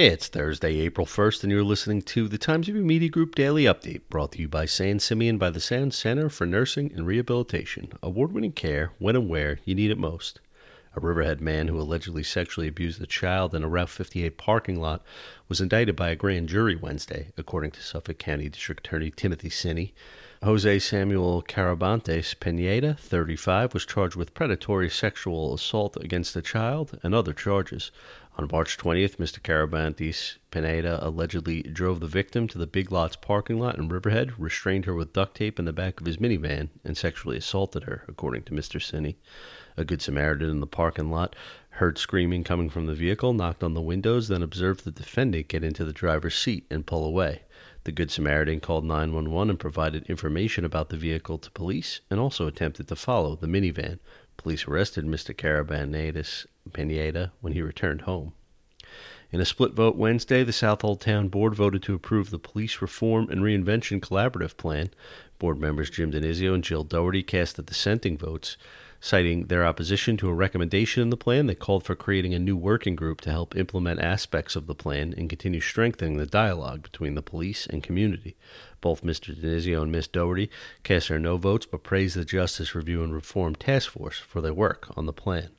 It's Thursday, April 1st, and you're listening to the Times Review Media Group Daily Update, brought to you by San Simeon by the Sound Center for Nursing and Rehabilitation. Award winning care when and where you need it most. A Riverhead man who allegedly sexually abused a child in a Route 58 parking lot was indicted by a grand jury Wednesday, according to Suffolk County District Attorney Timothy Sini. Jose Samuel Carabantes Pineda, 35, was charged with predatory sexual assault against a child and other charges. On March 20th, Mr. Carabantes Pineda allegedly drove the victim to the Big Lots parking lot in Riverhead, restrained her with duct tape in the back of his minivan, and sexually assaulted her, according to Mr. Sini. A Good Samaritan in the parking lot heard screaming coming from the vehicle, knocked on the windows, then observed the defendant get into the driver's seat and pull away. The Good Samaritan called 911 and provided information about the vehicle to police and also attempted to follow the minivan. Police arrested Mr. Carabantes Pineda when he returned home. In a split vote Wednesday, the Southold Town Board voted to approve the Police Reform and Reinvention Collaborative Plan. Board members Jim Dinizio and Jill Doherty cast the dissenting votes, citing their opposition to a recommendation in the plan that called for creating a new working group to help implement aspects of the plan and continue strengthening the dialogue between the police and community. Both Mr. Dinizio and Ms. Doherty cast their no votes but praised the Justice Review and Reform Task Force for their work on the plan.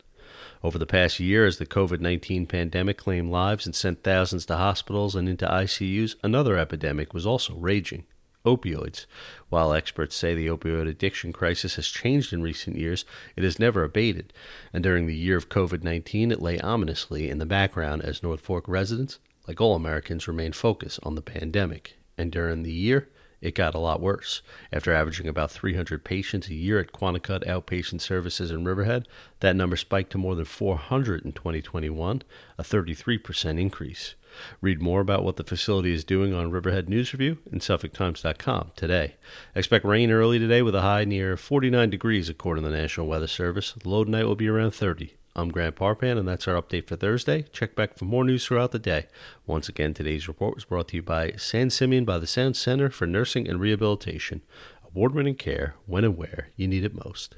Over the past year, as the COVID 19 pandemic claimed lives and sent thousands to hospitals and into ICUs, another epidemic was also raging opioids. While experts say the opioid addiction crisis has changed in recent years, it has never abated. And during the year of COVID 19, it lay ominously in the background as North Fork residents, like all Americans, remained focused on the pandemic. And during the year, it got a lot worse. After averaging about 300 patients a year at Quannacut Outpatient Services in Riverhead, that number spiked to more than 400 in 2021, a 33% increase. Read more about what the facility is doing on Riverhead News Review and SuffolkTimes.com today. Expect rain early today with a high near 49 degrees according to the National Weather Service. The low tonight will be around 30. I'm Grant Parpan, and that's our update for Thursday. Check back for more news throughout the day. Once again, today's report was brought to you by San Simeon by the Sound Center for Nursing and Rehabilitation. Award winning care when and where you need it most.